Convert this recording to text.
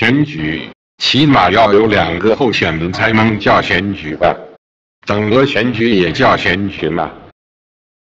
选举起码要有两个候选人才能叫选举吧。整个选举也叫选举嘛。